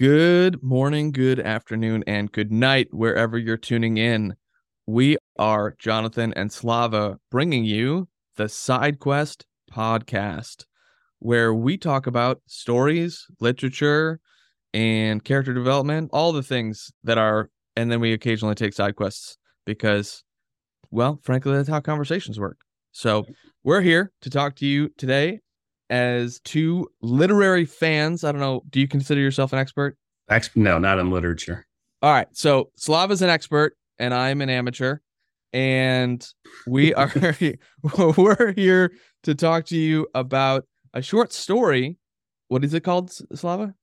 Good morning, good afternoon, and good night, wherever you're tuning in. We are Jonathan and Slava bringing you the Side Quest podcast, where we talk about stories, literature, and character development, all the things that are, and then we occasionally take side quests because, well, frankly, that's how conversations work. So we're here to talk to you today as two literary fans. I don't know. Do you consider yourself an expert? Ex- no, not in literature. All right. So Slava's an expert and I'm an amateur. And we are we're here to talk to you about a short story. What is it called, Slava?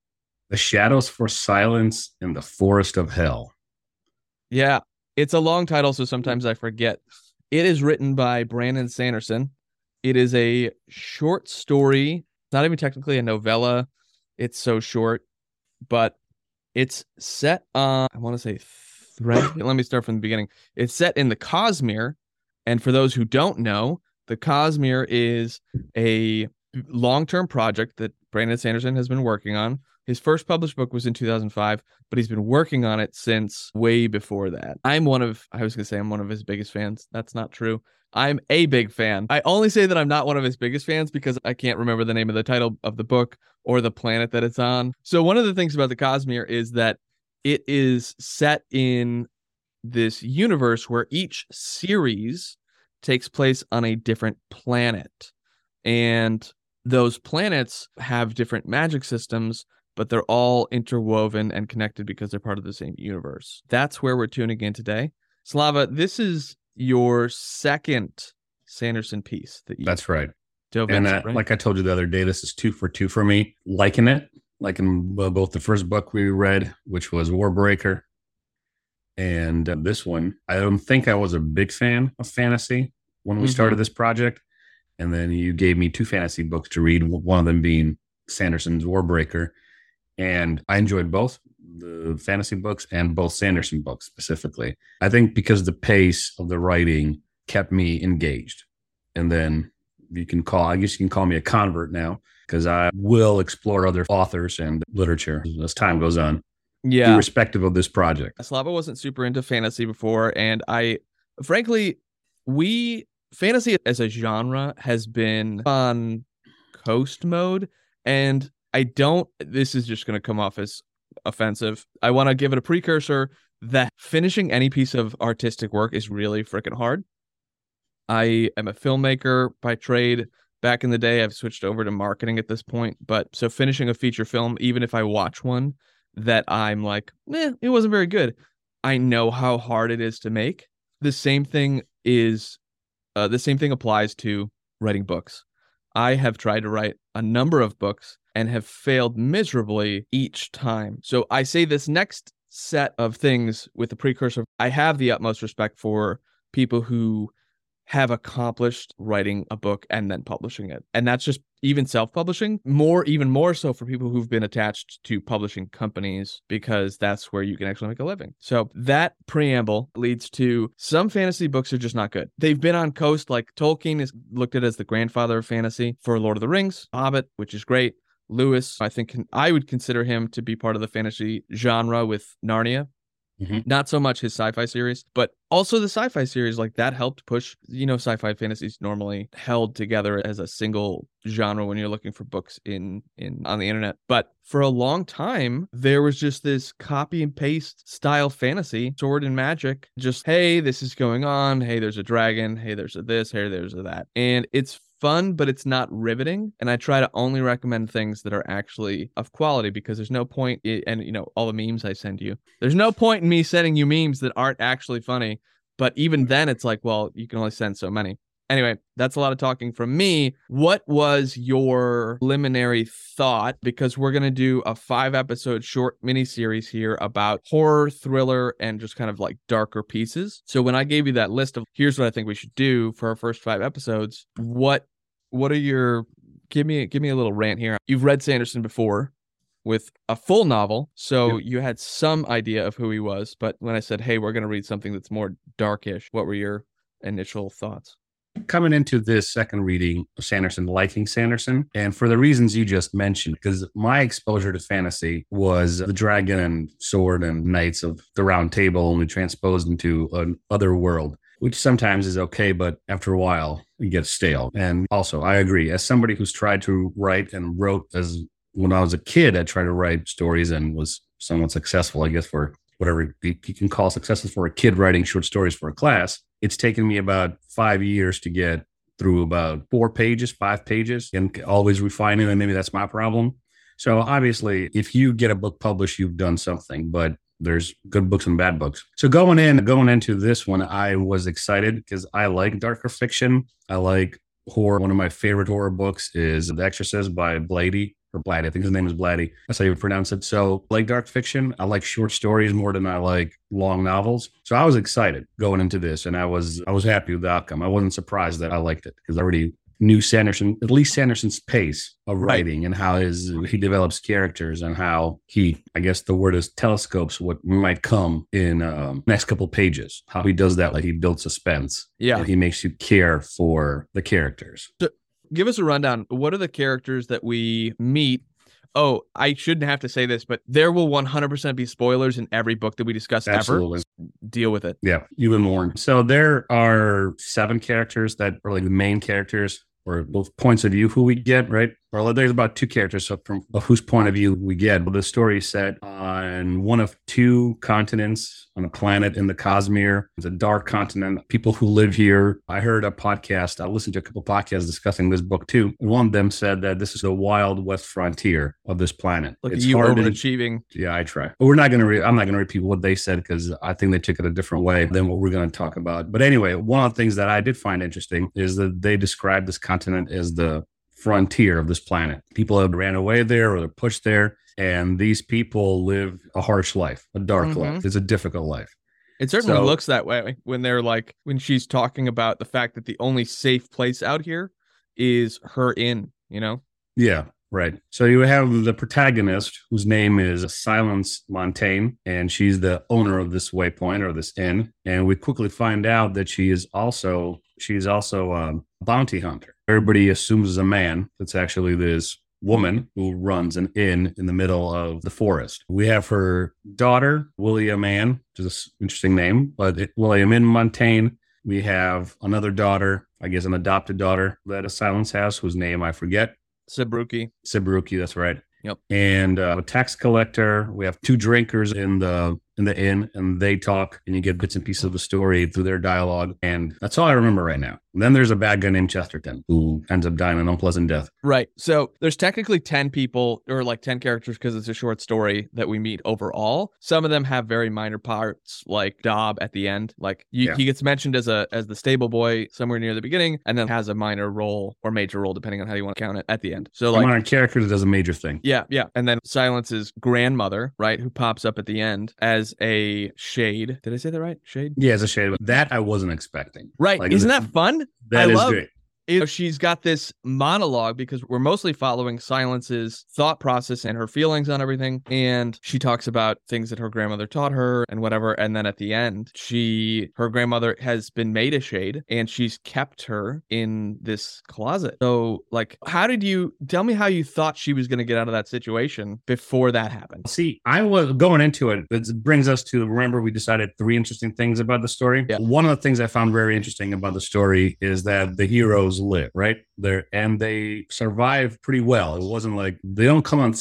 The Shadows for Silence in the Forest of Hell. Yeah. It's a long title, so sometimes I forget. It is written by Brandon Sanderson. It is a short story, not even technically a novella. It's so short, but it's set on, I want to say thread. Let me start from the beginning. It's set in the Cosmere. And for those who don't know, the Cosmere is a long term project that Brandon Sanderson has been working on. His first published book was in 2005, but he's been working on it since way before that. I'm one of, I was going to say, I'm one of his biggest fans. That's not true. I'm a big fan. I only say that I'm not one of his biggest fans because I can't remember the name of the title of the book or the planet that it's on. So, one of the things about the Cosmere is that it is set in this universe where each series takes place on a different planet. And those planets have different magic systems but they're all interwoven and connected because they're part of the same universe. That's where we're tuning in today. Slava, this is your second Sanderson piece that you That's right. dove And into, uh, right? like I told you the other day, this is two for two for me. Liking it, like in uh, both the first book we read, which was Warbreaker, and uh, this one. I don't think I was a big fan of fantasy when we Mhm. started this project. And then you gave me two fantasy books to read, one of them being Sanderson's Warbreaker. And I enjoyed both the fantasy books and both Sanderson books specifically. I think because the pace of the writing kept me engaged. And then you can call, I guess you can call me a convert now because I will explore other authors and literature as time goes on, yeah. irrespective of this project. Slava wasn't super into fantasy before, and I, frankly, we fantasy as a genre has been on coast mode, and I don't. This is just going to come off as offensive. I want to give it a precursor that finishing any piece of artistic work is really freaking hard. I am a filmmaker by trade. Back in the day, I've switched over to marketing at this point. But so finishing a feature film, even if I watch one that I'm like, eh, it wasn't very good. I know how hard it is to make. The same thing is, uh, the same thing applies to writing books. I have tried to write a number of books and have failed miserably each time. So I say this next set of things with the precursor. I have the utmost respect for people who have accomplished writing a book and then publishing it. And that's just even self-publishing, more even more so for people who've been attached to publishing companies because that's where you can actually make a living. So that preamble leads to some fantasy books are just not good. They've been on coast like Tolkien is looked at as the grandfather of fantasy for Lord of the Rings, Hobbit, which is great. Lewis, I think can, I would consider him to be part of the fantasy genre with Narnia. Mhm. Not so much his sci-fi series, but also the sci-fi series like that helped push, you know, sci-fi fantasies normally held together as a single genre when you're looking for books in in on the internet. But for a long time, there was just this copy and paste style fantasy, sword and magic, just hey, this is going on, hey, there's a dragon, hey, there's a this, hey, there's a that. And it's fun, but it's not riveting. And I try to only recommend things that are actually of quality because there's no point, i- and you know, all the memes I send you, there's no point in me sending you memes that aren't actually funny. But even then, it's like, well, you can only send so many. Anyway, that's a lot of talking from me. What was your preliminary thought? Because we're going to do a five episode short mini series here about horror, thriller, and just kind of like darker pieces. So when I gave you that list of here's what I think we should do for our first five episodes, what what are your give me give me a little rant here. You've read Sanderson before with a full novel, so you had some idea of who he was. But when I said, "Hey, we're going to read something that's more darkish," what were your initial thoughts? coming into this second reading of Sanderson, liking Sanderson, and for the reasons you just mentioned, because my exposure to fantasy was the dragon and sword and knights of the round table only transposed into an other world which sometimes is okay, but after a while it gets stale. And also, I agree. As somebody who's tried to write and wrote as when I was a kid, I tried to write stories and was somewhat successful, I guess, for whatever you can call successful for a kid writing short stories for a class. It's taken me about five years to get through about four pages, five pages, and always refining. And maybe that's my problem. So obviously, if you get a book published, you've done something. But there's good books and bad books. So going in, going into this one, I was excited because I like darker fiction. I like horror. One of my favorite horror books is The Exorcist by Blady or Blatty. I think his name is Blatty. That's how you pronounce it. So like dark fiction. I like short stories more than I like long novels. So I was excited going into this and I was I was happy with the outcome. I wasn't surprised that I liked it because I already knew Sanderson, at least Sanderson's pace of writing right. and how his he develops characters and how he, I guess the word is telescopes what might come in um, next couple pages. How he does that, like he builds suspense. Yeah, he makes you care for the characters. So give us a rundown. What are the characters that we meet oh, I shouldn't have to say this, but there will 100% be spoilers in every book that we discuss Absolutely. ever. Deal with it. Yeah, you've been warned. So there are seven characters that are like the main characters or both points of view who we get, right? Or there's about two characters so from of whose point of view we get. But the story is set on one of two continents on a planet in the Cosmere. It's a dark continent. People who live here. I heard a podcast. I listened to a couple podcasts discussing this book too. And one of them said that this is the wild west frontier of this planet. Look it's at you overachieving. yeah, I try. But we're not going to. Re- I'm not going to repeat what they said because I think they took it a different way than what we're going to talk about. But anyway, one of the things that I did find interesting is that they described this continent as the frontier of this planet. People have ran away there or they're pushed there. And these people live a harsh life, a dark mm-hmm. life. It's a difficult life. It certainly so, looks that way when they're like, when she's talking about the fact that the only safe place out here is her inn, you know? Yeah, right. So you have the protagonist whose name is Silence Montaigne, and she's the owner of this waypoint or this inn. And we quickly find out that she is also she's also a bounty hunter. Everybody assumes is a man. It's actually this woman who runs an inn in the middle of the forest. We have her daughter, William Ann, which is an interesting name, but it, William in Montaigne. We have another daughter, I guess an adopted daughter that a Silence has, whose name I forget. Sebruki. Sebruki, that's right. Yep. And uh, a tax collector. We have two drinkers in the in the inn and they talk and you get bits and pieces of the story through their dialogue. And that's all I remember right now. Then there's a bad guy named Chesterton who ends up dying an unpleasant death. Right. So there's technically 10 people or like 10 characters because it's a short story that we meet overall. Some of them have very minor parts like Dob at the end. Like you, yeah. he gets mentioned as a as the stable boy somewhere near the beginning and then has a minor role or major role depending on how you want to count it at the end. So like a minor character that does a major thing. Yeah, yeah. And then Silence's grandmother, right, who pops up at the end as a shade. Did I say that right? Shade? Yeah, as a shade. That I wasn't expecting. Right. Like, Isn't that fun? That I is love, great if she's got this monologue because we're mostly following Silence's thought process and her feelings on everything. And she talks about things that her grandmother taught her and whatever. And then at the end, she, her grandmother has been made a shade and she's kept her in this closet. So, like, how did you tell me how you thought she was going to get out of that situation before that happened? See, I was going into it. It brings us to remember we decided three interesting things about the story. Yeah. One of the things I found very interesting about the story is that the heroes live, right? There and they survive pretty well. It wasn't like they don't come on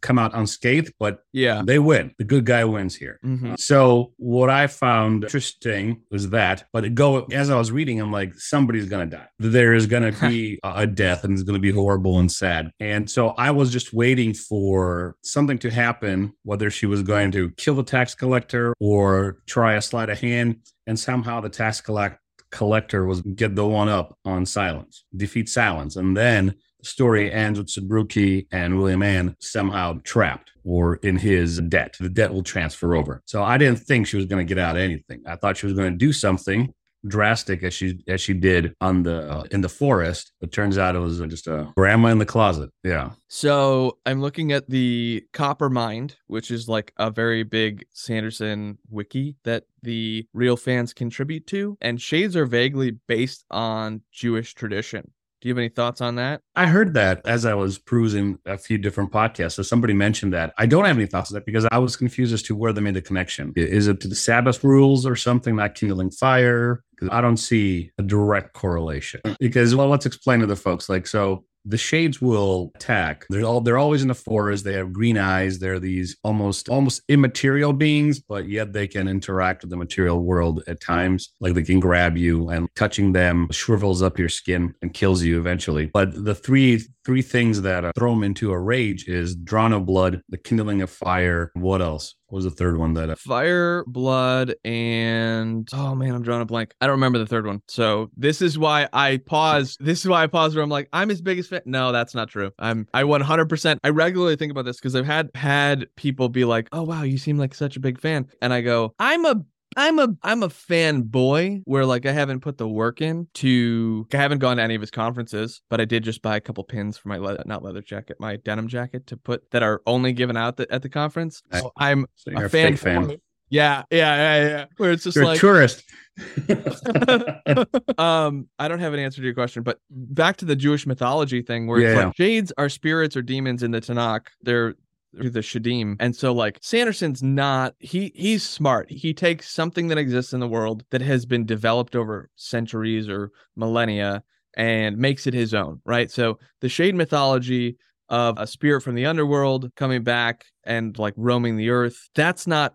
come out unscathed, but yeah, they win. The good guy wins here. Mm-hmm. So what I found interesting was that, but it go as I was reading, I'm like, somebody's gonna die. There is gonna be a death, and it's gonna be horrible and sad. And so I was just waiting for something to happen, whether she was going to kill the tax collector or try a sleight of hand and somehow the tax collect collector was get the one up on silence, defeat silence. And then the story ends with Sebruki and William Ann somehow trapped or in his debt. The debt will transfer over. So I didn't think she was going to get out anything. I thought she was going to do something drastic as she as she did on the uh, in the forest. It turns out it was just a grandma in the closet. Yeah. So I'm looking at the Coppermind, which is like a very big Sanderson wiki that the real fans contribute to, and shades are vaguely based on Jewish tradition. Do you have any thoughts on that? I heard that as I was perusing a few different podcasts. So somebody mentioned that. I don't have any thoughts on that because I was confused as to where they made the connection. Is it to the Sabbath rules or something like kindling fire? I don't see a direct correlation. Because well, let's explain to the folks. Like so, the shades will attack. They're all they're always in the forest. They have green eyes. They're these almost almost immaterial beings, but yet they can interact with the material world at times. Like they can grab you and touching them shrivels up your skin and kills you eventually. But the three three things that uh, throw them into a rage is drawn of blood, the kindling of fire. What else? What was the third one that fire, blood, and oh man, I'm drawing a blank. I don't remember the third one. So this is why I pause. This is why I pause where I'm like, I'm his biggest fan. No, that's not true. I'm I 100%. I regularly think about this because I've had had people be like, oh wow, you seem like such a big fan, and I go, I'm a I'm a I'm a fanboy where like I haven't put the work in to I haven't gone to any of his conferences, but I did just buy a couple pins for my leather, not leather jacket, my denim jacket to put that are only given out the, at the conference. So I'm so a a fan. fake fan. Yeah, yeah, yeah, yeah. Where it's just you're like a tourist? um, I don't have an answer to your question, but back to the Jewish mythology thing, where it's Yeah. like shades are spirits or demons in the Tanakh. They're they're the Shedim, and so like Sanderson's not he he's smart. He takes something that exists in the world that has been developed over centuries or millennia and makes it his own, right? So the shade mythology of a spirit from the underworld coming back and like roaming the earth, that's not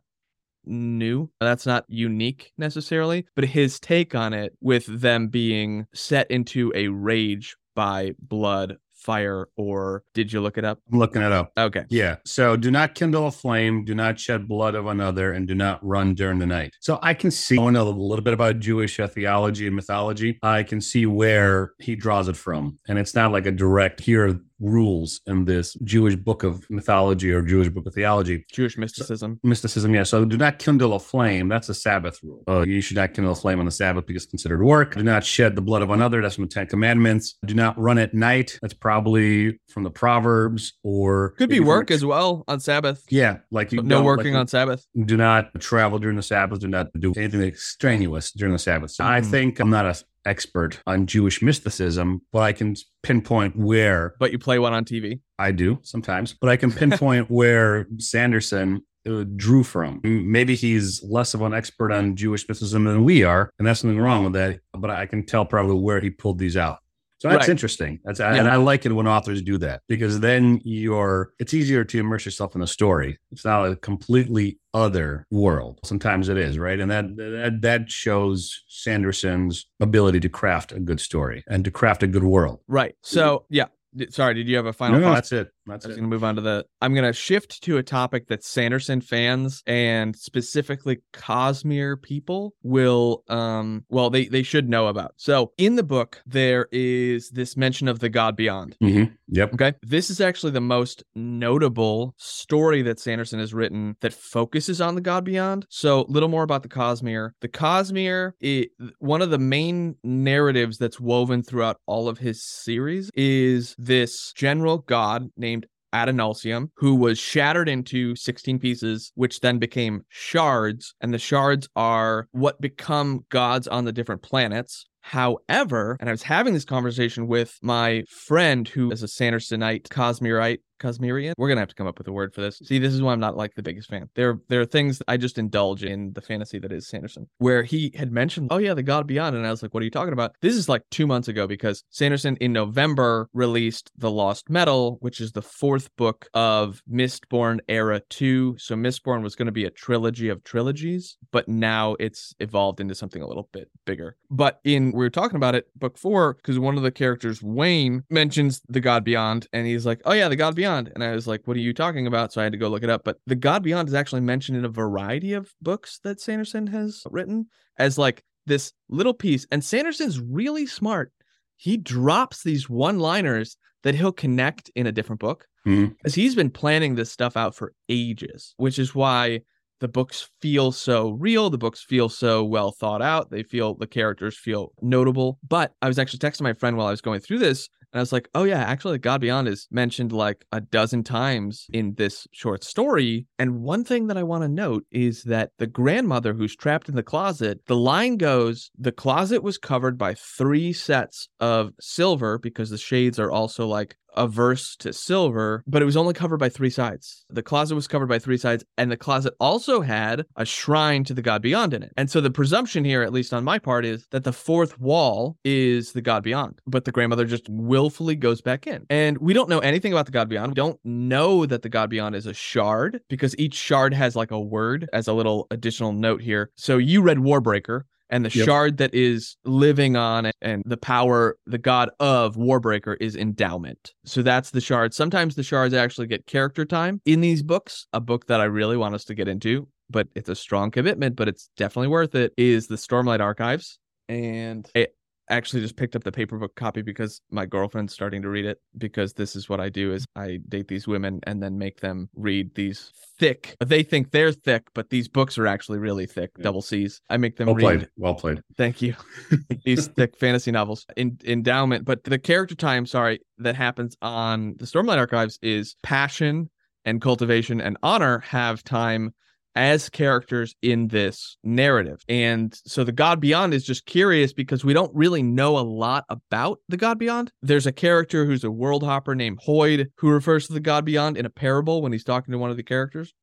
new. That's not unique necessarily, but his take on it with them being set into a rage by blood, fire, or did you look it up? I'm looking it up. Okay. Yeah. So do not kindle a flame, do not shed blood of another, and do not run during the night. So I can see, I know a little bit about Jewish theology and mythology. I can see where he draws it from. And it's not like a direct, here rules in this Jewish book of mythology or Jewish book of theology. Jewish mysticism. Mysticism, yeah. So do not kindle a flame. That's a Sabbath rule. Uh, you should not kindle a flame on the Sabbath because it's considered work. Do not shed the blood of another. That's from the Ten Commandments. Do not run at night. That's probably from the Proverbs or Could be work as well on Sabbath. Yeah, like you no working like, on Sabbath. Do not travel during the Sabbath. Do not do anything extraneous during the Sabbath. So I Mhm. think I'm not an expert on Jewish mysticism, but I can pinpoint where But you play one on TV. I do sometimes, but I can pinpoint where Sanderson uh, drew from. Maybe he's less of an expert on Jewish mysticism than we are, and that's nothing wrong with that. But I can tell probably where he pulled these out. So that's Right. interesting. That's and I like it when authors do that because then you're it's easier to immerse yourself in the story. It's not a completely other world. Sometimes it is, right? And that that that shows Sanderson's ability to craft a good story and to craft a good world. Right. So yeah. Sorry, did you have a final no, no, thought? that's it. That's I was going to move on to the. I'm going to shift to a topic that Sanderson fans and specifically Cosmere people will, um, well, they they should know about. So in the book, there is this mention of the God Beyond. Mhm. Yep. Okay, this is actually the most notable story that Sanderson has written that focuses on the God Beyond. So, little more about the Cosmere. The Cosmere, it, one of the main narratives that's woven throughout all of his series is this general god named Adonalsium, who was shattered into 16 pieces, which then became shards. And the shards are what become gods on the different planets. However, and I was having this conversation with my friend who is a Sandersonite, Cosmerite, Cosmerian. We're gonna have to come up with a word for this. See, this is why I'm not like the biggest fan. There, there are things I just indulge in the fantasy that is Sanderson, where he had mentioned, "Oh yeah, the God Beyond," and I was like, "What are you talking about?" This is like two months ago because Sanderson in November released The Lost Metal, which is the fourth book of Mistborn Era Two. So Mistborn was going to be a trilogy of trilogies, but now it's evolved into something a little bit bigger. But in we were talking about it, book four, because one of the characters, Wayne, mentions the God Beyond, and he's like, "Oh yeah, the God Beyond," and I was like, "What are you talking about?" So I had to go look it up. But the God Beyond is actually mentioned in a variety of books that Sanderson has written as like this little piece. And Sanderson's really smart. He drops these one-liners that he'll connect in a different book hmm. because he's been planning this stuff out for ages, which is why the books feel so real, the books feel so well thought out, they feel the characters feel notable. But I was actually texting my friend while I was going through this, and I was like, oh, yeah, actually, God Beyond is mentioned like a dozen times in this short story. And one thing that I want to note is that the grandmother who's trapped in the closet, the line goes, the closet was covered by three sets of silver because the shades are also like averse to silver, but it was only covered by three sides. The closet was covered by three sides, and the closet also had a shrine to the God Beyond in it. And so the presumption here, at least on my part, is that the fourth wall is the God Beyond, but the grandmother just willfully goes back in. And we don't know anything about the God Beyond. We don't know that the God Beyond is a shard because each shard has like a word as a little additional note here. So you read Warbreaker and the Yep. shard that is living on it and the power the god of warbreaker is endowment. So that's the shard. Sometimes the shards actually get character time. In these books a book that i really want us to get into but it's a strong commitment but it's definitely worth it is the stormlight archives. And it actually just picked up the paperback copy because my girlfriend's starting to read it because this is what I do is I date these women and then make them read these thick they think they're thick but these books are actually really thick Yeah. double C's I make them Well read played. Well played. Thank you. These thick fantasy novels. In endowment, but the character time, sorry, that happens on the Stormlight Archives is passion and cultivation and honor have time as characters in this narrative. And so the God Beyond is just curious because we don't really know a lot about the God Beyond. There's a character who's a world hopper named Hoid who refers to the God Beyond in a parable when he's talking to one of the characters.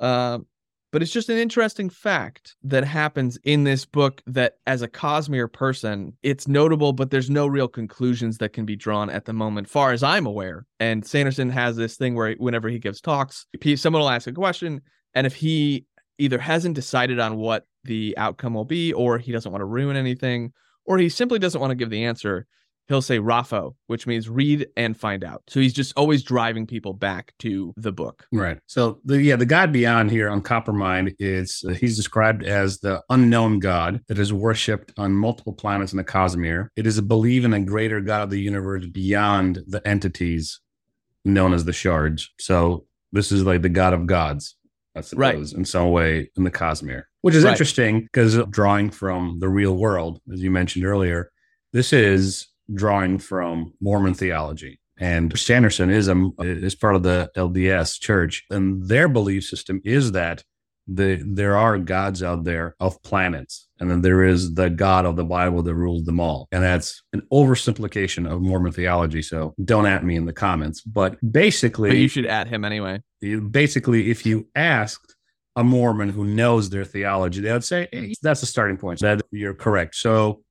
Um, but it's just an interesting fact that happens in this book that as a Cosmere person, it's notable, but there's no real conclusions that can be drawn at the moment, far as I'm aware. And Sanderson has this thing where whenever he gives talks, someone will ask a question, and if he either hasn't decided on what the outcome will be, or he doesn't want to ruin anything, or he simply doesn't want to give the answer, he'll say Rafo, which means read and find out. So he's just always driving people back to the book. Right. So the yeah, the God Beyond here on Coppermind is uh, he's described as the unknown God that is worshipped on multiple planets in the Cosmere. It is a belief in a greater God of the universe beyond the entities known as the shards. So this is like the God of gods, I Right. in some way in the Cosmere, which is Right. interesting because drawing from the real world, as you mentioned earlier, this is drawing from Mormon theology. And Sanderson is a is part of the LDS church, and their belief system is that the there are gods out there of planets, and then there is the God of the Bible that rules them all, and that's an oversimplification of Mormon theology. So don't at me in the comments, but basically, But you should at him anyway. basically, if you asked a Mormon who knows their theology, they would say "Hey, that's a starting point. That you're correct. So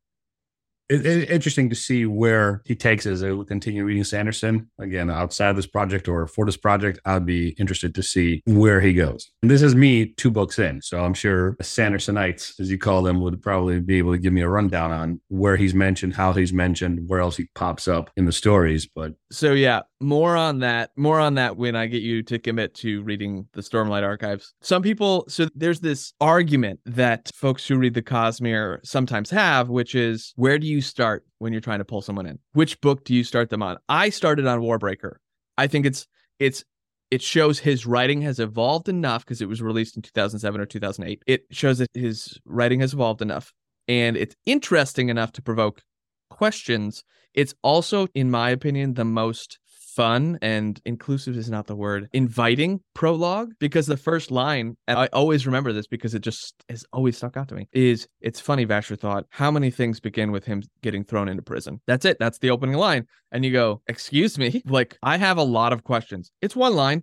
it, it- interesting to see where he takes it as I will continue reading Sanderson again outside of this project or for this project. I'd be interested to see where he goes. And this is me two books in, so I'm sure Sandersonites, as you call them, would probably be able to give me a rundown on where he's mentioned, how he's mentioned, where else he pops up in the stories. But So yeah, more on that. More on that when I get you to commit to reading the Stormlight Archives. Some people so there's this argument that folks who read the Cosmere sometimes have, which is where do you start when you're trying to pull someone in? Which book do you start them on? I started on Warbreaker. I think it's it's it shows his writing has evolved enough because it was released in 2007 or 2008. It shows that his writing has evolved enough and it's interesting enough to provoke questions it's also, in my opinion, the most fun and inclusive is not the word, inviting prologue because the first line, and I always remember this because it just has always stuck out to me, is it's funny, Vasher thought, how many things begin with him getting thrown into prison? That's it. That's the opening line. And you go, excuse me? Like, I have a lot of questions. It's one line.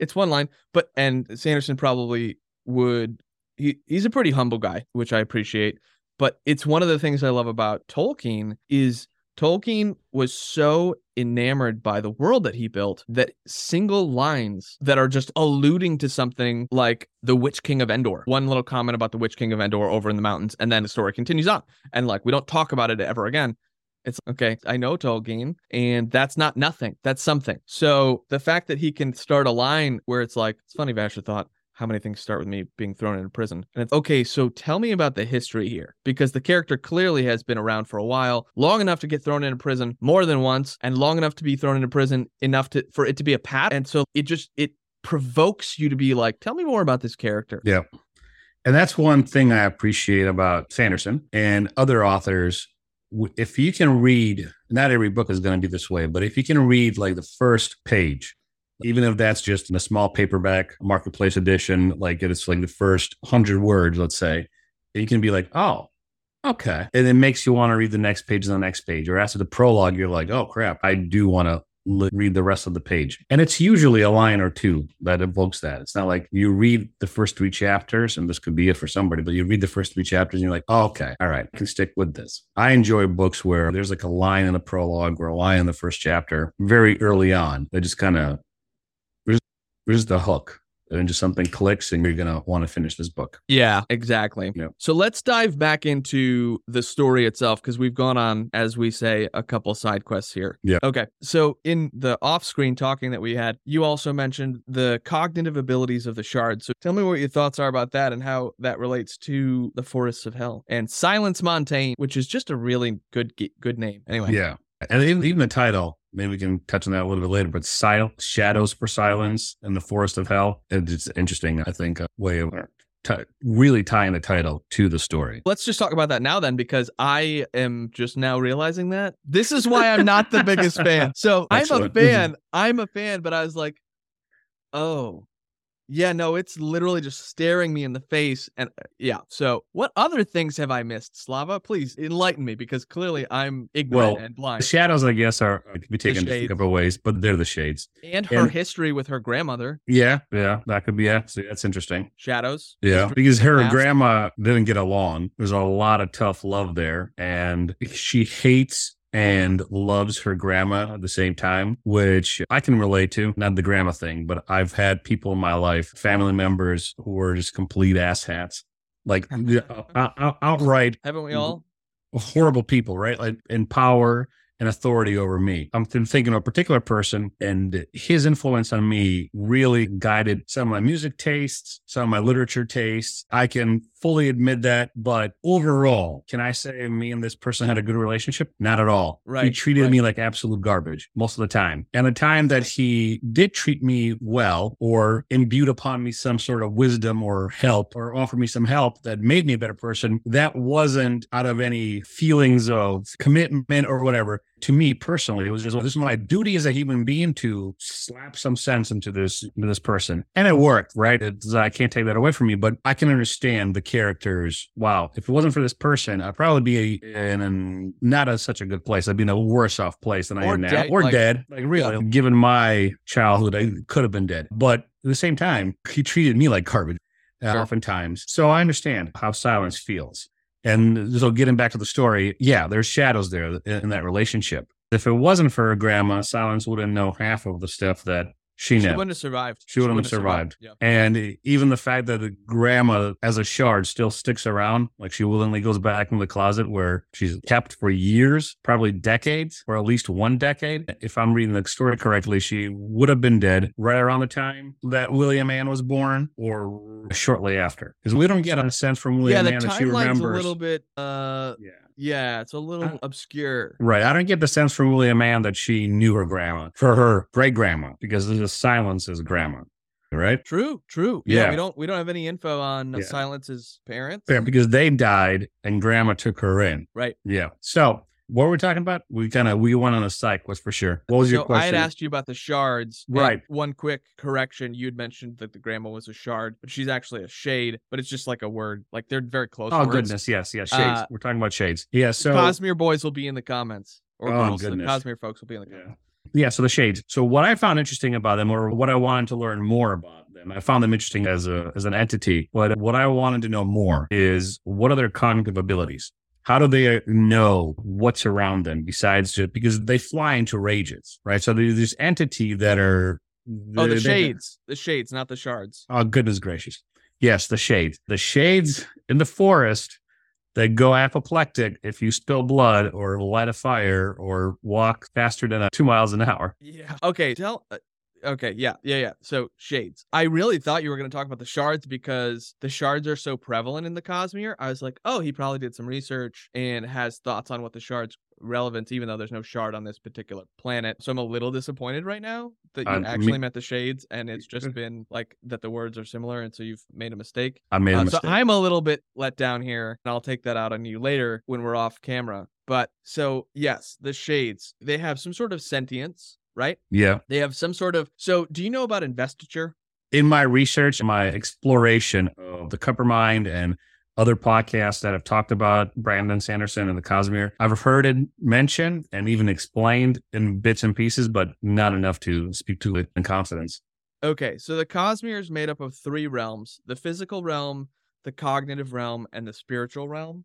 It's one line. But, and Sanderson probably would, he, he's a pretty humble guy, which I appreciate. But it's one of the things I love about Tolkien is Tolkien was so enamored by the world that he built that single lines that are just alluding to something like the Witch King of Endor. One little comment about the Witch King of Endor over in the mountains, and then the story continues on. And like, we don't talk about it ever again. It's okay. I know Tolkien, and that's not nothing. That's something. So the fact that he can start a line where it's like, it's funny, Vasher thought, how many things start with me being thrown into prison? And it's okay, so tell me about the history here because the character clearly has been around for a while, long enough to get thrown into prison more than once, and long enough to be thrown into prison enough to for it to be a pat. And so it just it provokes you to be like, tell me more about this character. Yeah. And that's one thing I appreciate about Sanderson and other authors. If you can read, not every book is going to be this way, but if you can read like the first page, even if that's just in a small paperback marketplace edition, like it's like the first hundred words, let's say, you can be like, oh, okay. And it makes you want to read the next page the next page. Or after the prologue, you're like, oh crap, I do want to li- read the rest of the page. And it's usually a line or two that evokes that. It's not like you read the first three chapters, and this could be it for somebody, but you read the first three chapters and you're like, oh, okay, all right, I can stick with this. I enjoy books where there's like a line in the prologue or a line in the first chapter very early on that just kind of, there's the hook. And just something clicks, and you're gonna want to finish this book. Yeah, exactly. Yeah. So let's dive back into the story itself because we've gone on, as we say, a couple side quests here. Yeah. Okay. So in the off screen talking that we had, you also mentioned the cognitive abilities of the shards. So tell me what your thoughts are about that and how that relates to the forests of hell and Silence Montaigne, which is just a really good good name. Anyway. Yeah. And even, even the title, maybe we can touch on that a little bit later, but Sil- Shadows for Silence in the Forest of Hell. It's interesting, I think, a way of t- really tying the title to the story. Let's just talk about that now then, because I am just now realizing that this is why I'm not the biggest fan. So I'm a fan. I'm a fan, but I was like, oh, yeah, no, it's literally just staring me in the face. And uh, yeah. So what other things have I missed, Slava? Please enlighten me because clearly I'm ignorant Well, and The blind. shadows, I guess, are could be taken a couple ways, but they're the shades. And her and- history with her grandmother, Yeah, yeah, that could be yeah. See, that's interesting. Shadows. Yeah, because her past. grandma didn't get along. There's a lot of tough love there, and she hates and loves her grandma at the same time, which I can relate to. Not the grandma thing, but I've had people in my life, family members, who were just complete asshats, like uh, out- outright Haven't we all? horrible people, right? Like in power and authority over me. I'm thinking of a particular person, and his influence on me really guided some of my music tastes, some of my literature tastes. I can fully admit that, but overall, can I say me and this person had a good relationship? Not at all. He treated right. me like absolute garbage most of the time. And the time that he did treat me well or imbued upon me some sort of wisdom or help or offered me some help that made me a better person, that wasn't out of any feelings of commitment or whatever. To me personally, it was just this is my duty as a human being to slap some sense into this into this person, and it worked. Right? It's, I can't take that away from you, but I can understand the characters. Wow, if it wasn't for this person, I'd probably be in an, not a, such a good place. I'd be in a worse off place than I Or am now, or like- dead. Like really, given my childhood, I could have been dead. But at the same time, he treated me like garbage uh, Sure. oftentimes. So I understand how silence feels. And so getting back to the story, yeah, there's shadows there in that relationship. If it wasn't for her grandma, Silence wouldn't know half of the stuff that she She wouldn't have survived. She wouldn't have survived. Yeah. And even the fact that the grandma, as a shard, still sticks around, like she willingly goes back in the closet where she's kept for years, probably decades, or at least one decade. If I'm reading the story correctly, she would have been dead right around the time that William Ann was born or shortly after. Because we don't get a sense from William the Ann that she timeline's remembers. a little bit uh yeah. Yeah, it's a little obscure. Right. I don't get the sense from William Ann that she knew her grandma for her great grandma because there's a silence grandma. Right? True, true. Yeah, Yeah. we don't we don't have any info on Yeah. Silence's parents. Yeah, because they died and grandma took her in. Right. Yeah. So what were we talking about? We kind of we went on a psych was for sure. What was your question? I had asked you about the shards. Right. One quick correction. You'd mentioned that the grandma was a shard, but she's actually a shade, but it's just like a word. Like they're very close. oh words. goodness, yes, yes, shades. Uh, we're talking about shades. Yeah. So Cosmere boys will be in the comments. Or Oh, girls. The goodness. Cosmere folks will be in the Yeah. comments. Yeah, so the shades. So what I found interesting about them, or what I wanted to learn more about them, I found them interesting as a as an entity. But what I wanted to know more is what are their cognitive abilities? How do they uh, know what's around them besides just because they fly into rages, right? So there's this entity that are Oh, the shades. The shades, not the shards. Oh, goodness gracious. Yes, the shades. The shades in the forest that go apoplectic if you spill blood or light a fire or walk faster than uh, two miles an hour. Yeah. Okay. Tell. Okay. Yeah. Yeah. Yeah. So shades. I really thought you were going to talk about the shards because the shards are so prevalent in the Cosmere. I was like, oh, he probably did some research and has thoughts on what the shards relevance, even though there's no shard on this particular planet. So I'm a little disappointed right now that you me- actually meant the shades, and it's just been like that the words are similar, and so you've made a mistake. I made a Uh, so mistake. I'm a little bit let down here, and I'll take that out on you later when we're off camera. But so yes, the shades they have some sort of sentience, right? yeah. They have some sort of. So do you know about investiture? in my research, my exploration of the Coppermind and other podcasts that have talked about Brandon Sanderson and the Cosmere, I've heard it mentioned and even explained in bits and pieces, but not enough to speak to it in confidence. Okay, so the Cosmere is made up of three realms the physical realm, the cognitive realm, and the spiritual realm.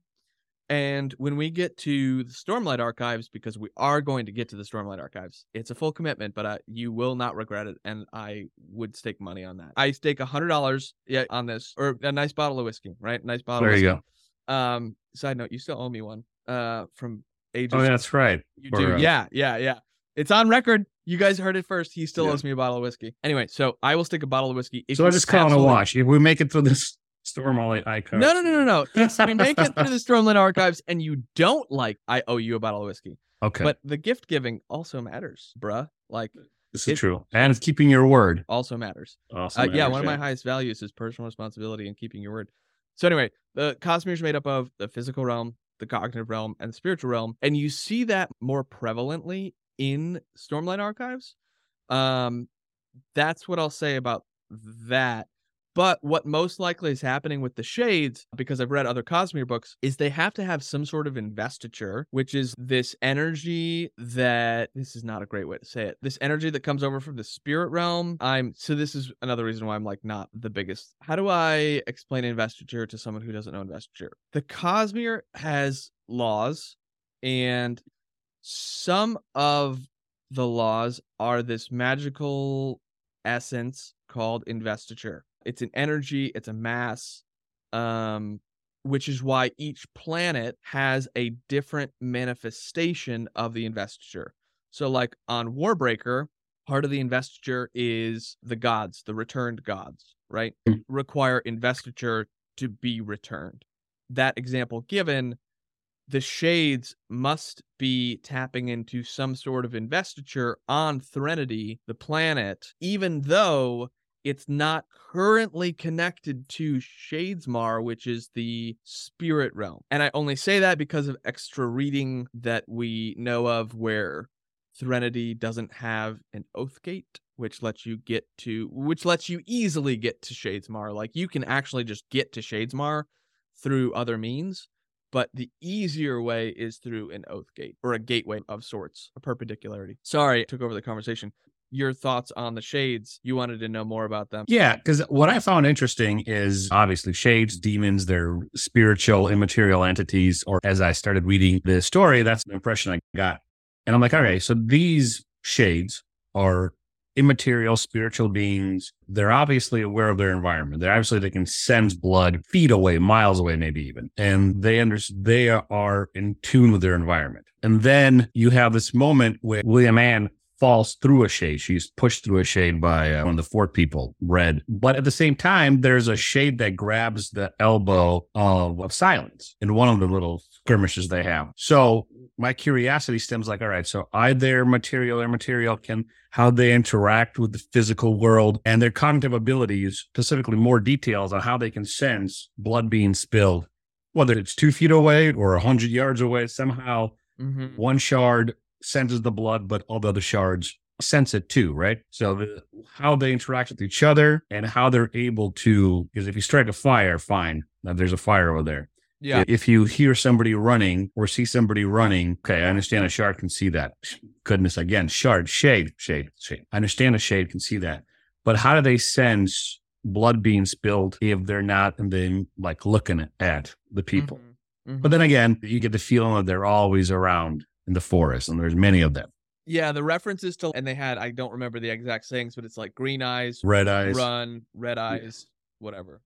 And when we get to the Stormlight Archives, because we are going to get to the Stormlight Archives, it's a full commitment, but uh, you will not regret it. And I would stake money on that. I stake a $100 yeah, on this, or a nice bottle of whiskey, right? Nice bottle There you whiskey. go. Um, side note, you still owe me one uh, from ages. Oh, that's right. You Or, do. uh, yeah, yeah, yeah. It's on record. You guys heard it first. He still Yeah. owes me a bottle of whiskey. Anyway, so I will stick a bottle of whiskey. So I just call it a watch. If we make it through this storm, I'll No, no, no, no, no. It's, we make it through the Stormlight Archives, and you don't like. I owe you a bottle of whiskey. Okay. But the gift giving also matters, bruh. Like, this it- is true. And it's keeping your word. also matters. Also Uh, yeah, matters, one of my highest values is personal responsibility and keeping your word. So anyway, the Cosmere is made up of the physical realm, the cognitive realm, and the spiritual realm, and you see that more prevalently in Stormlight Archives. Um, that's what I'll say about that. But what most likely is happening with the shades, because I've read other Cosmere books, is they have to have some sort of investiture, which is this energy that this is not a great way to say it. This energy that comes over from the spirit realm. I'm so this is another reason why I'm like not the biggest. How do I explain investiture to someone who doesn't know investiture? The Cosmere has laws, and some of the laws are this magical essence called investiture. It's an energy, it's a mass, um, which is why each planet has a different manifestation of the investiture. So, like on Warbreaker, part of the investiture is the gods, the returned gods, right? Require investiture to be returned. That example given, the shades must be tapping into some sort of investiture on Threnody, the planet, even though it's not currently connected to Shadesmar, which is the spirit realm. And I only say that because of extra reading that we know of where Threnody doesn't have an oath gate, which lets you get to which lets you easily get to Shadesmar. Like you can actually just get to Shadesmar through other means but the easier way is through an oath gate or a gateway of sorts, a perpendicularity. Sorry, I took over the conversation. Your thoughts on the shades? You wanted to know more about them. Yeah, because what I found interesting is obviously shades, demons, they're spiritual, immaterial entities. Or as I started reading the story, that's the impression I got. And I'm like, okay, so these shades are immaterial spiritual beings. They're obviously aware of their environment. They're obviously they can sense blood feet away, miles away, maybe even, and they under they are in tune with their environment. And then you have this moment where William Ann falls through a shade. She's pushed through a shade by uh, one of the fort people, Red. But at the same time, there's a shade that grabs the elbow of, of silence in one of the little skirmishes they have. So my curiosity stems like, all right, so are there material or material? Can how they interact with the physical world and their cognitive abilities, specifically more details on how they can sense blood being spilled, whether it's two feet away or a hundred yards away, somehow Mm-hmm. one shard senses the blood, but all the other shards sense it too, right? So the, how they interact with each other and how they're able to, because if you strike a fire, fine, now there's a fire over there. Yeah. If you hear somebody running or see somebody running, okay, I understand a shard can see that. Goodness, again, shard, shade, shade, shade. I understand a shade can see that. But how do they sense blood being spilled if they're not and then like looking at the people? Mhm. But then again, you get the feeling that they're always around in the forest, and there's many of them. Yeah, the references to and they had I don't remember the exact sayings, but it's like green eyes, Red eyes. run, red eyes, whatever.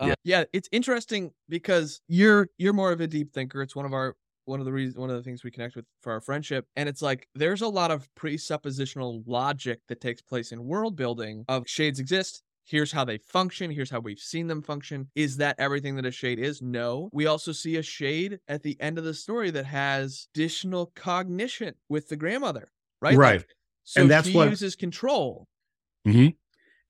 Uh, Yeah. yeah, it's interesting because you're you're more of a deep thinker. It's one of our one of the reasons one of the things we connect with for our friendship and it's like there's a lot of presuppositional logic that takes place in world building of shades exist here's how they function, here's how we've seen them function. Is that everything that a shade is? No. We also see a shade at the end of the story that has additional cognition with the grandmother, right? Right. Like, so And that's she what- uses control. hmm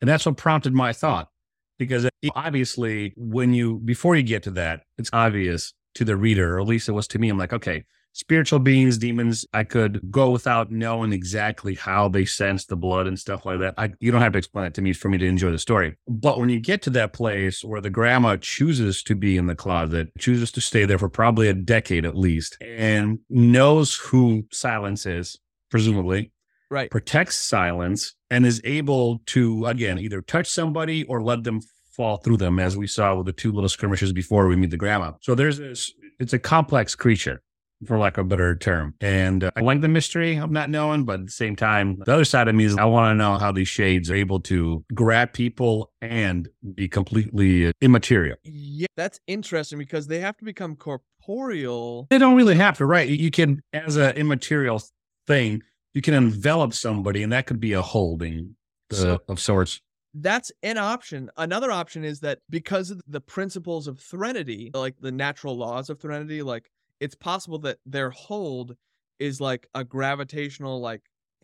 And that's what prompted my thought. Because obviously, when you, before you get to that, it's obvious to the reader, or at least it was to me. I'm like, okay, spiritual beings, demons, I could go without knowing exactly how they sense the blood and stuff like that. I, you don't have to explain it to me for me to enjoy the story. But when you get to that place where the grandma chooses to be in the closet, chooses to stay there for probably a decade at least, and knows who silence is, presumably, Right. protects silence and is able to again either touch somebody or let them fall through them as we saw with the two little skirmishes before we meet the grandma so there's this it's a complex creature for lack of a better term and uh, i like the mystery of not knowing but at the same time the other side of me is i want to know how these shades are able to grab people and be completely uh, immaterial Yeah, that's interesting because they have to become corporeal. they don't really have to right you can as an immaterial thing you can envelop somebody and that could be a holding uh, So- of sorts That's an option. Another option is that because of the principles of threnody, like the natural laws of threnody, like it's possible that their hold is like a gravitational like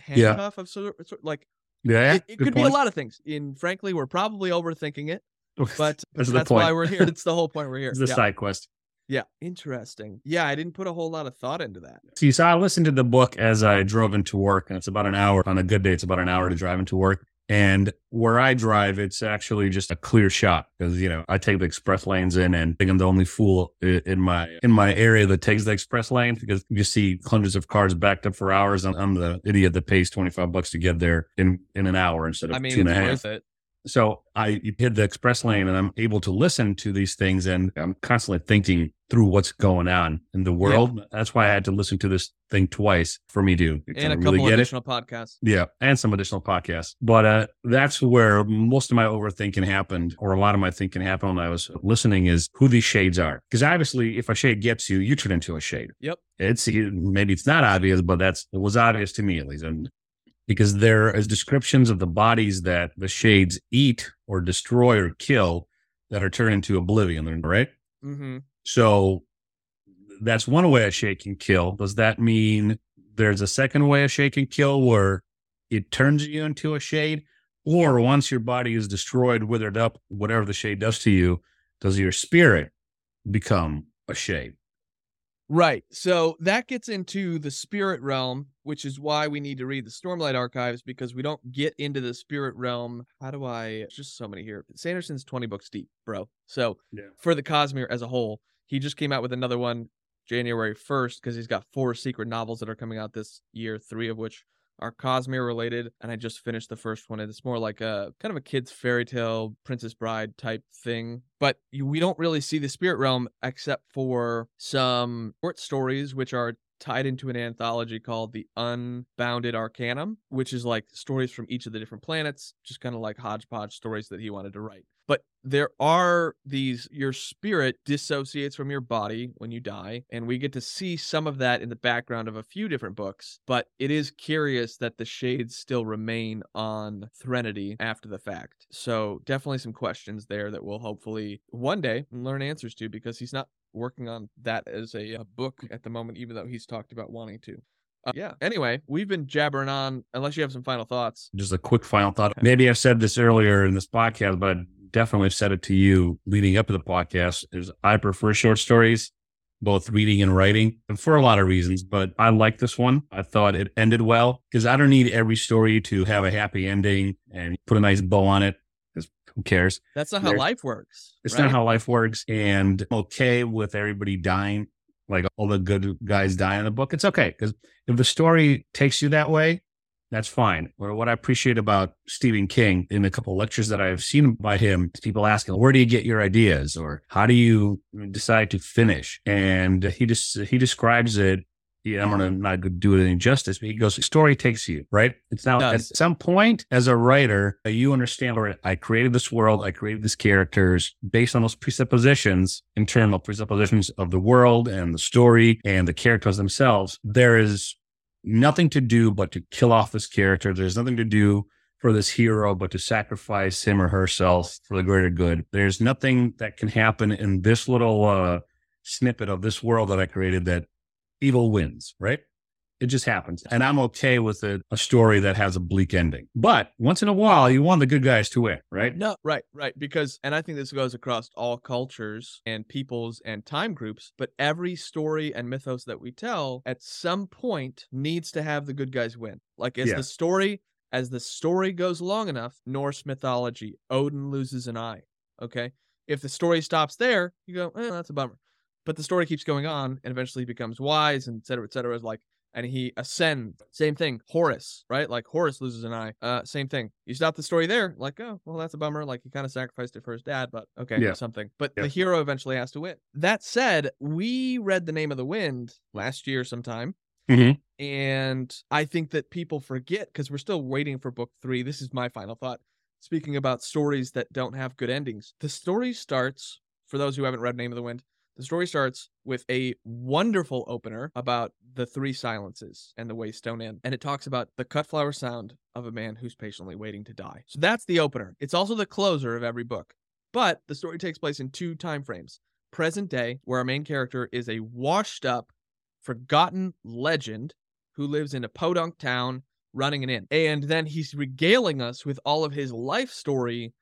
Yeah. handcuff of sort, sort like Yeah, it, it could be a lot of things. And frankly, we're probably overthinking it, oh, but, but That's why we're here. It's the whole point we're here. The yeah. side quest. yeah, interesting. Yeah, I didn't put a whole lot of thought into that. See, so I listened to the book as I drove into work, and it's about an hour. On a good day, it's about an hour to drive into work. And where I drive, it's actually just a clear shot because you know I take the express lanes in, and I think I'm the only fool in my in my area that takes the express lane because you see hundreds of cars backed up for hours. I'm, I'm the idiot that pays 25 bucks to get there in in an hour instead of I mean, two and a half. it. So I hit the express lane and I'm able to listen to these things and I'm constantly thinking through what's going on in the world. That's why I had to listen to this thing twice for me to, And a couple really get it. additional podcasts. Yeah, and some additional podcasts. But uh, that's where most of my overthinking happened, or a lot of my thinking happened when I was listening, is who these shades are. Because obviously, if a shade gets you, you turn into a shade. Yep. It's maybe it's not obvious, but that's it was obvious to me at least, and because there is descriptions of the bodies that the shades eat or destroy or kill that are turned into oblivion, right? Mm-hmm. So that's one way a shade can kill. Does that mean there's a second way a shade can kill where it turns you into a shade? Or once your body is destroyed, withered up, whatever the shade does to you, does your spirit become a shade? Right. So that gets into the spirit realm, which is why we need to read the Stormlight archives because we don't get into the spirit realm. How do I just so many here? Sanderson's 20 books deep, bro. So Yeah. for the Cosmere as a whole, he just came out with another one January 1st because he's got four secret novels that are coming out this year, three of which are Cosmere related. And I just finished the first one. And it's more like a kind of a kid's fairy tale, Princess Bride type thing. But you, we don't really see the spirit realm except for some short stories, which are tied into an anthology called the Unbounded Arcanum, which is like stories from each of the different planets, just kind of like hodgepodge stories that he wanted to write. But there are these, your spirit dissociates from your body when you die. And we get to see some of that in the background of a few different books. But it is curious that the shades still remain on Threnody after the fact. So definitely some questions there that we'll hopefully one day learn answers to because he's not working on that as a, uh book at the moment, even though he's talked about wanting to. Uh, yeah. Anyway, we've been jabbering on. Unless you have some final thoughts. Just a quick final thought. Maybe I've said this earlier in this podcast, but definitely said it to you leading up to the podcast is I prefer short stories, both reading and writing and for a lot of reasons, but I like this one. I thought it ended well because I don't need every story to have a happy ending and put a nice bow on it because who cares? That's not how life works. It's right? not how life works. And I'm okay with everybody dying, like all the good guys die in the book. It's okay because if the story takes you that way, that's fine. Or what I appreciate about Stephen King in a couple of lectures that I've seen by him, people asking, "Where do you get your ideas?" or "How do you decide to finish?" And he just he describes it. Yeah, I'm gonna not do it any justice, but he goes, "Story takes you right." It's now at some point as a writer, uh, you understand. Right, I created this world, I created these characters based on those presuppositions, internal presuppositions of the world and the story and the characters themselves. There is nothing to do but to kill off this character. There's nothing to do for this hero, but to sacrifice him or herself for the greater good. There's nothing that can happen in this little uh, snippet of this world that I created that evil wins, right? It just happens. And I'm okay with a, a story that has a bleak ending. But once in a while, you want the good guys to win, right? No, right, right. Because, and I think this goes across all cultures and peoples and time groups, but every story and mythos that we tell at some point needs to have the good guys win. Like, as Yeah. the story, as the story goes long enough, Norse mythology, Odin loses an eye. Okay. If the story stops there, you go, eh, that's a bummer. But the story keeps going on and eventually becomes wise and et cetera, et cetera. Like, and he ascends. Same thing. Horus, right? Like Horus loses an eye. Uh, same thing. You stop the story there, like, oh, well, that's a bummer. Like he kind of sacrificed it for his dad, but okay, Yeah. something. But Yeah. the hero eventually has to win. That said, we read The Name of the Wind last year sometime. Mhm. And I think that people forget because we're still waiting for book three. This is my final thought. Speaking about stories that don't have good endings, the story starts, for those who haven't read Name of the Wind, the story starts with a wonderful opener about the three silences and the Waystone Inn. And it talks about the cut flower sound of a man who's patiently waiting to die. So that's the opener. It's also the closer of every book. But the story takes place in two time frames. Present day, where our main character is a washed up, forgotten legend who lives in a podunk town running an inn. And then he's regaling us with all of his life story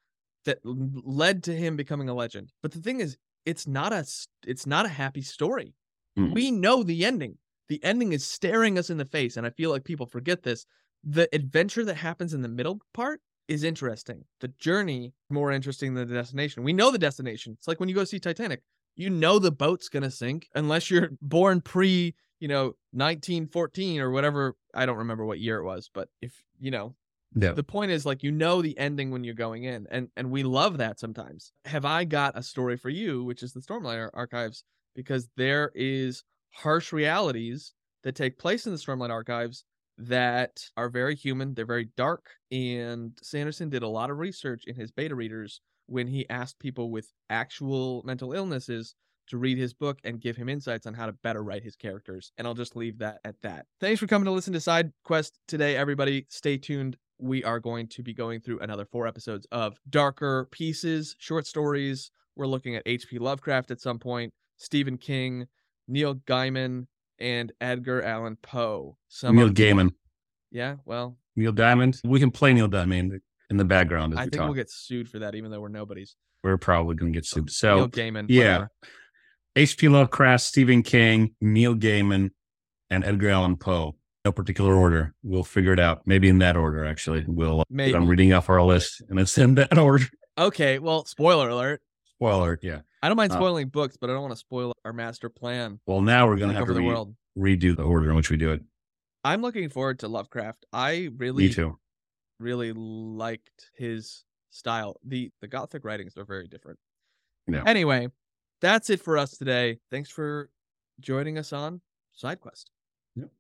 that led to him becoming a legend. But the thing is, it's not a it's not a happy story. Mhm. We know the ending. The ending is staring us in the face, and I feel like people forget this. The adventure that happens in the middle part is interesting. The journey more interesting than the destination. We know the destination. It's like when you go see Titanic. You know the boat's gonna sink unless you're born pre, you know, 1914 or whatever. I don't remember what year it was, but if you know, The point is like you know the ending when you're going in and and we love that sometimes have i got a story for you which is the stormlight archives because there is harsh realities that take place in the stormlight archives that are very human they're very dark and sanderson did a lot of research in his beta readers when he asked people with actual mental illnesses to read his book and give him insights on how to better write his characters. And I'll just leave that at that. Thanks for coming to listen to Side Quest today, everybody. Stay tuned. We are going to be going through another four episodes of darker pieces, short stories. We're looking at H.P. Lovecraft at some point, Stephen King, Neil Gaiman, and Edgar Allan Poe. Some Neil Gaiman, Yeah, well, Neil Diamond. We can play Neil Diamond in the background as I think talk. we'll get sued for that, even though we're nobodies. We're probably going to get sued. So Neil Gaiman. yeah. H.P. Lovecraft, Stephen King, Neil Gaiman, and Edgar Allan Poe. No particular order. We'll figure it out. Maybe in that order, actually. We'll. Maybe. I'm reading off our list, and it's in that order. Okay, well, spoiler alert. Spoiler. Alert, yeah. I don't mind Uh, spoiling books, but I don't want to spoil our master plan Well, now we're going to have to the world. redo the order in which we do it. I'm looking forward to Lovecraft. I really, Me really, too. really liked his style. the The Gothic writings are very different. Yeah. Anyway, that's it for us today. Thanks for joining us on SideQuest.